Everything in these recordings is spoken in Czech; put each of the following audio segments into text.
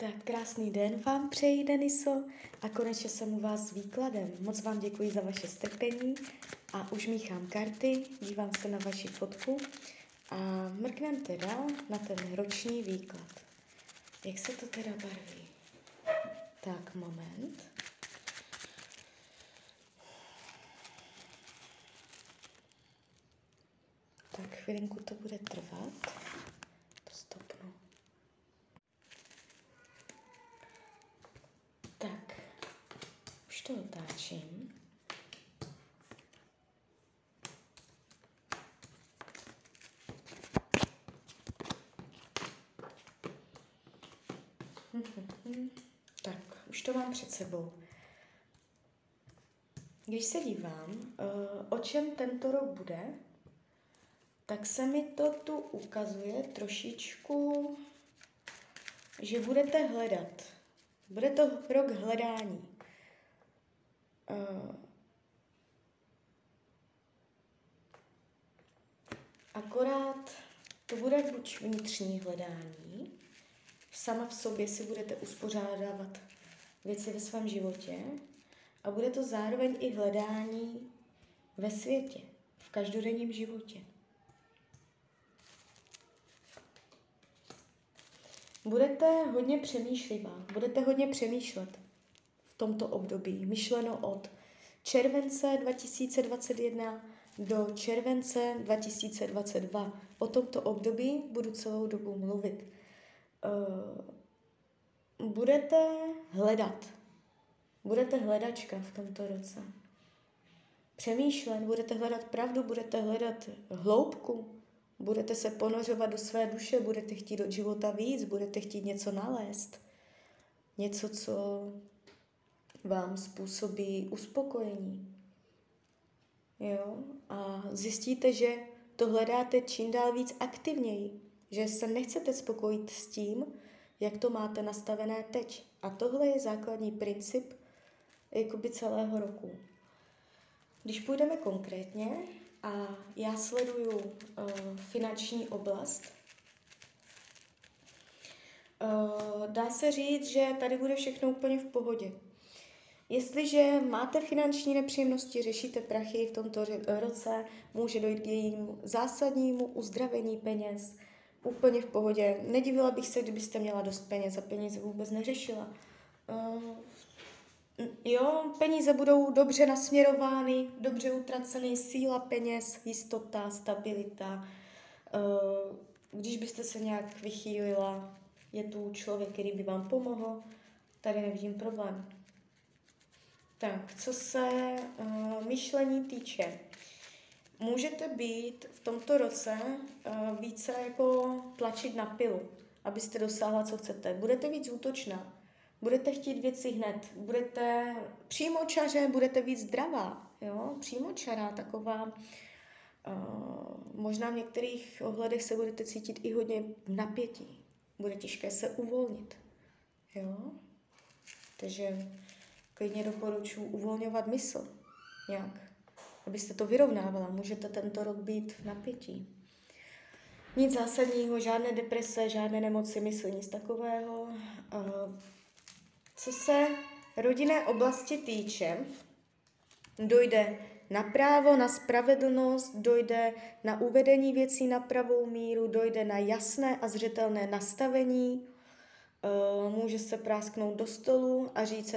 Tak krásný den vám přeji, Deniso, a konečně jsem u vás s výkladem. Moc vám děkuji za vaše strpení a už míchám karty, dívám se na vaši fotku a mrknem teda na ten roční výklad. Jak se to teda barví? Tak, moment. Tak chvilinku to bude trvat. To stopnu. Tak, už to otáčím. Tak, už to mám před sebou. Když se dívám, eh, o čem tento rok bude, tak se mi to tu ukazuje trošičku, že budete hledat. Bude to rok hledání. Uh, akorát to bude buď vnitřní hledání, sama v sobě si budete uspořádávat věci ve svém životě a bude to zároveň i hledání ve světě, v každodenním životě. Budete hodně přemýšlivá, budete hodně přemýšlet v tomto období. Myšleno od července 2021 do července 2022. O tomto období budu celou dobu mluvit. Uh, budete hledat. Budete hledačka v tomto roce. Přemýšlet, budete hledat pravdu, budete hledat hloubku, Budete se ponořovat do své duše, budete chtít od života víc, budete chtít něco nalézt. Něco, co vám způsobí uspokojení. Jo? A zjistíte, že to hledáte čím dál víc aktivněji. Že se nechcete spokojit s tím, jak to máte nastavené teď. A tohle je základní princip jakoby celého roku. Když půjdeme konkrétně, a já sleduju uh, finanční oblast. Uh, dá se říct, že tady bude všechno úplně v pohodě. Jestliže máte finanční nepříjemnosti, řešíte prachy v tomto roce, může dojít k jejímu zásadnímu uzdravení peněz. Úplně v pohodě. Nedivila bych se, kdybyste měla dost peněz a peníze vůbec neřešila. Uh, Jo, peníze budou dobře nasměrovány, dobře utraceny, síla peněz, jistota, stabilita. Eh, když byste se nějak vychýlila, je tu člověk, který by vám pomohl, tady nevidím problém. Tak, co se uh, myšlení týče, můžete být v tomto roce uh, více jako tlačit na pilu, abyste dosáhla, co chcete. Budete víc útočná, budete chtít věci hned, budete přímočaře, budete víc zdravá, jo, přímočará, taková, uh, možná v některých ohledech se budete cítit i hodně napětí, bude těžké se uvolnit, jo, takže klidně doporučuji uvolňovat mysl nějak, abyste to vyrovnávala, můžete tento rok být v napětí. Nic zásadního, žádné deprese, žádné nemoci mysli, nic takového. Uh, co se rodinné oblasti týče, dojde na právo, na spravedlnost, dojde na uvedení věcí na pravou míru, dojde na jasné a zřetelné nastavení, eh, může se prásknout do stolu a říct,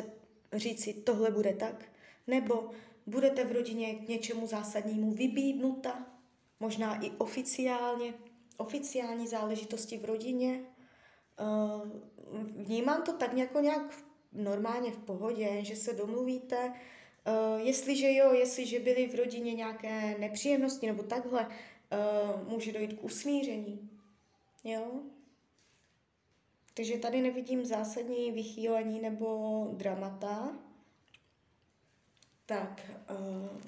říct si, tohle bude tak, nebo budete v rodině k něčemu zásadnímu vybídnuta, možná i oficiálně, oficiální záležitosti v rodině. Eh, vnímám to tak jako nějak normálně v pohodě, že se domluvíte, Uh, jestliže jo, jestliže byly v rodině nějaké nepříjemnosti nebo takhle, uh, může dojít k usmíření. Jo? Takže tady nevidím zásadní vychýlení nebo dramata. Tak, uh,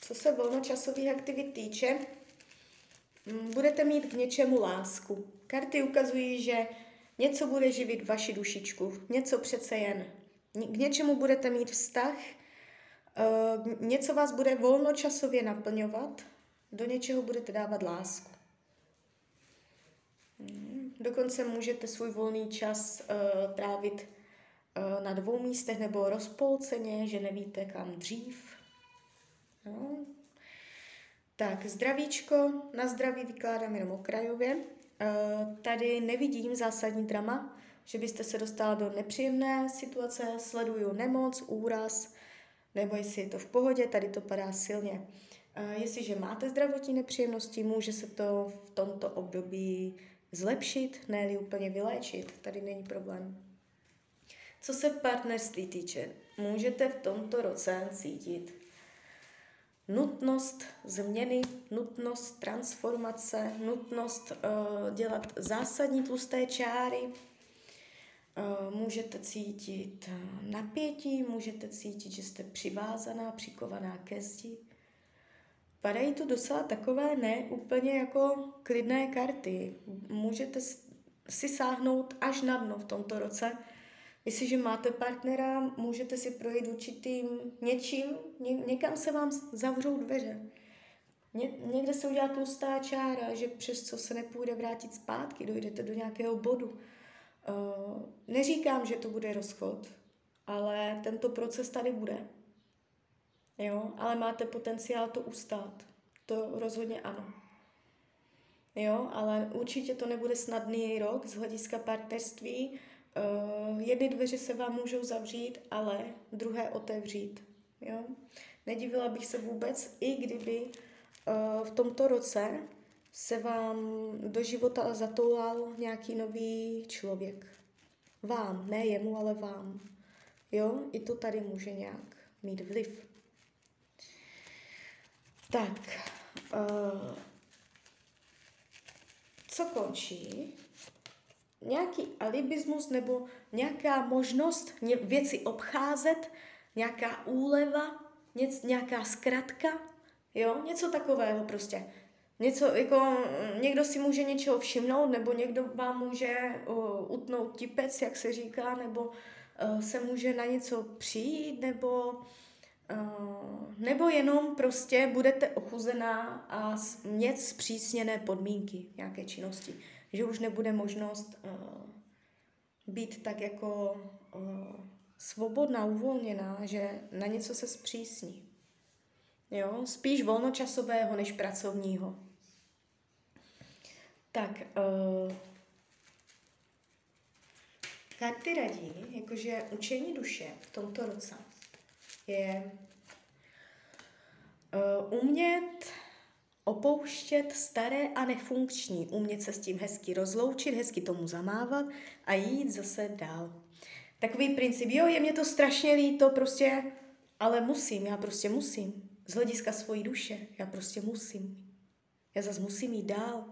co se volnočasových aktivit týče, budete mít k něčemu lásku. Karty ukazují, že Něco bude živit vaši dušičku, něco přece jen. K něčemu budete mít vztah, eh, něco vás bude volnočasově naplňovat, do něčeho budete dávat lásku. Hmm. dokonce můžete svůj volný čas uh, trávit na dvou místech nebo rozpolceně, že nevíte kam dřív. No. Tak, zdravíčko, na zdraví vykládám jenom okrajově. Uh, tady nevidím zásadní drama, že byste se dostala do nepříjemné situace, sleduju nemoc, úraz, nebo jestli je to v pohodě, tady to padá silně. Jestliže máte zdravotní nepříjemnosti, může se to v tomto období zlepšit, ne úplně vyléčit. Tady není problém. Co se partnerství týče, můžete v tomto roce cítit nutnost změny, nutnost transformace, nutnost uh, dělat zásadní tlusté čáry, uh, můžete cítit napětí, můžete cítit, že jste přivázaná, přikovaná ke zdi, Padají tu docela takové ne úplně jako klidné karty. Můžete si sáhnout až na dno v tomto roce. Jestliže máte partnera, můžete si projít určitým něčím, ně, někam se vám zavřou dveře. Ně, někde se udělá tlustá čára, že přes co se nepůjde vrátit zpátky, dojdete do nějakého bodu. Uh, neříkám, že to bude rozchod, ale tento proces tady bude. Jo, ale máte potenciál to ustát. To rozhodně ano. Jo, ale určitě to nebude snadný rok z hlediska partnerství. Uh, jedny dveře se vám můžou zavřít, ale druhé otevřít. Jo? Nedivila bych se vůbec, i kdyby uh, v tomto roce se vám do života zatoulal nějaký nový člověk. Vám, ne jemu, ale vám. Jo, i to tady může nějak mít vliv. Tak, uh, co končí? Nějaký alibismus nebo nějaká možnost věci obcházet, nějaká úleva, něc, nějaká zkratka, jo, něco takového prostě. Něco, jako někdo si může něčeho všimnout, nebo někdo vám může uh, utnout tipec, jak se říká, nebo uh, se může na něco přijít, nebo Uh, nebo jenom prostě budete ochuzená a mít zpřísněné podmínky nějaké činnosti. Že už nebude možnost uh, být tak jako uh, svobodná, uvolněná, že na něco se zpřísní. Jo? Spíš volnočasového než pracovního. Tak, uh, karty radí, jakože učení duše v tomto roce je uh, umět opouštět staré a nefunkční, umět se s tím hezky rozloučit, hezky tomu zamávat a jít zase dál. Takový princip, jo, je mě to strašně líto, prostě, ale musím, já prostě musím. Z hlediska svojí duše, já prostě musím. Já zase musím jít dál.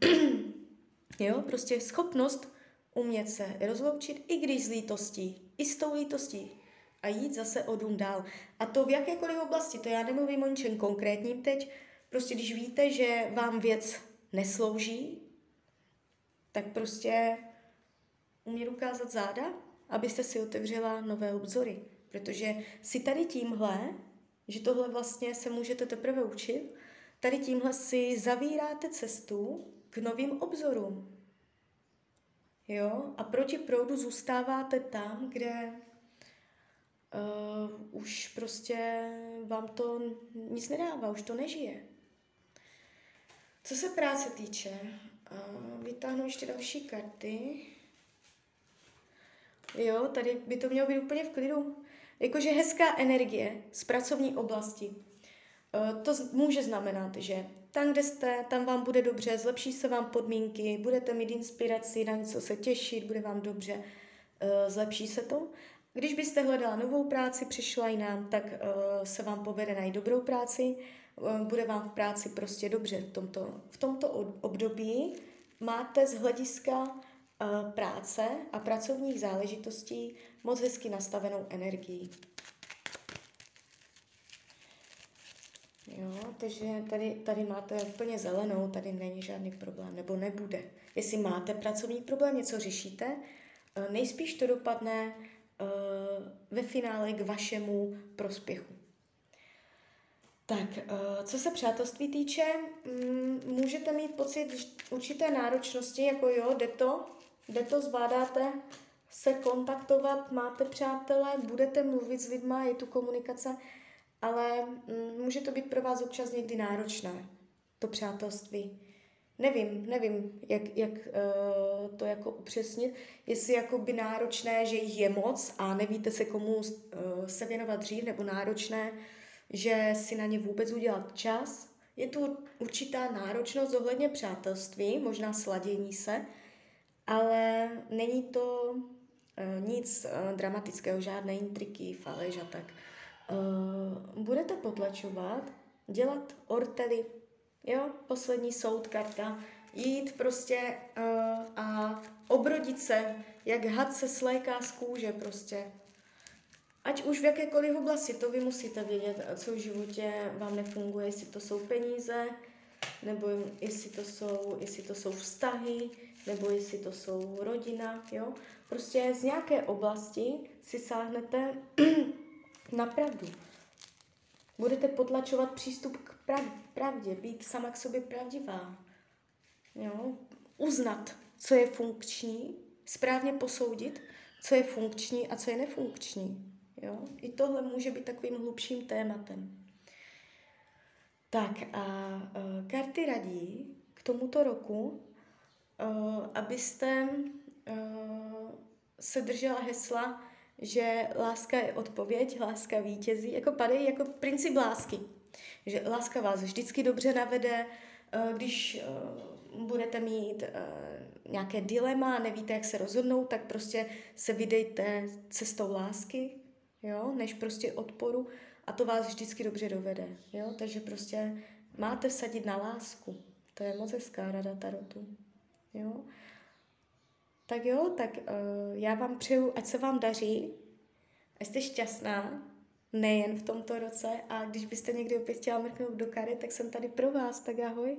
jo, prostě schopnost umět se rozloučit, i když s lítostí, i s tou lítostí, a jít zase o dům dál. A to v jakékoliv oblasti, to já nemluvím o ničem konkrétním teď, prostě když víte, že vám věc neslouží, tak prostě umět ukázat záda, abyste si otevřela nové obzory. Protože si tady tímhle, že tohle vlastně se můžete teprve učit, tady tímhle si zavíráte cestu k novým obzorům. Jo? A proti proudu zůstáváte tam, kde uh, už prostě vám to nic nedává, už to nežije. Co se práce týče, vytáhnu ještě další karty. Jo, tady by to mělo být úplně v klidu. Jakože hezká energie z pracovní oblasti. Uh, to může znamenat, že tam, kde jste, tam vám bude dobře, zlepší se vám podmínky, budete mít inspiraci, na něco se těšit, bude vám dobře, uh, zlepší se to. Když byste hledala novou práci, přišla jinam, tak uh, se vám povede najít dobrou práci, bude vám v práci prostě dobře v tomto, v tomto období. Máte z hlediska uh, práce a pracovních záležitostí moc hezky nastavenou energii. Jo, takže tady, tady máte úplně zelenou, tady není žádný problém, nebo nebude. Jestli máte pracovní problém, něco řešíte, nejspíš to dopadne ve finále k vašemu prospěchu. Tak, uh, co se přátelství týče, um, můžete mít pocit určité náročnosti, jako jo, jde to, jde to, zvládáte se kontaktovat, máte přátele, budete mluvit s lidma, je tu komunikace, ale um, může to být pro vás občas někdy náročné, to přátelství. Nevím, nevím, jak, jak uh, to jako upřesnit, jestli jako by náročné, že jich je moc a nevíte se komu uh, se věnovat dřív, nebo náročné, že si na ně vůbec udělat čas. Je tu určitá náročnost ohledně přátelství, možná sladění se, ale není to uh, nic uh, dramatického, žádné intriky, faleš a tak. Uh, budete potlačovat, dělat ortely, jo, poslední soud, karta, jít prostě a obrodit se, jak had se sléká z kůže prostě, Ať už v jakékoliv oblasti, to vy musíte vědět, co v životě vám nefunguje, jestli to jsou peníze, nebo jestli to jsou, jestli to jsou vztahy, nebo jestli to jsou rodina, jo. Prostě z nějaké oblasti si sáhnete na pravdu. Budete potlačovat přístup k pravdě, být sama k sobě pravdivá. Jo? Uznat, co je funkční, správně posoudit, co je funkční a co je nefunkční. Jo? I tohle může být takovým hlubším tématem. Tak a uh, karty radí k tomuto roku, uh, abyste uh, se držela hesla, že láska je odpověď, láska vítězí, jako padají jako princip lásky. Že láska vás vždycky dobře navede, když budete mít nějaké dilema, nevíte, jak se rozhodnout, tak prostě se vydejte cestou lásky, jo, než prostě odporu a to vás vždycky dobře dovede, jo, takže prostě máte vsadit na lásku. To je moc hezká rada tarotu, jo. Tak jo, tak uh, já vám přeju, ať se vám daří, ať jste šťastná, nejen v tomto roce a když byste někdy opět chtěla mrknout do kary, tak jsem tady pro vás, tak ahoj.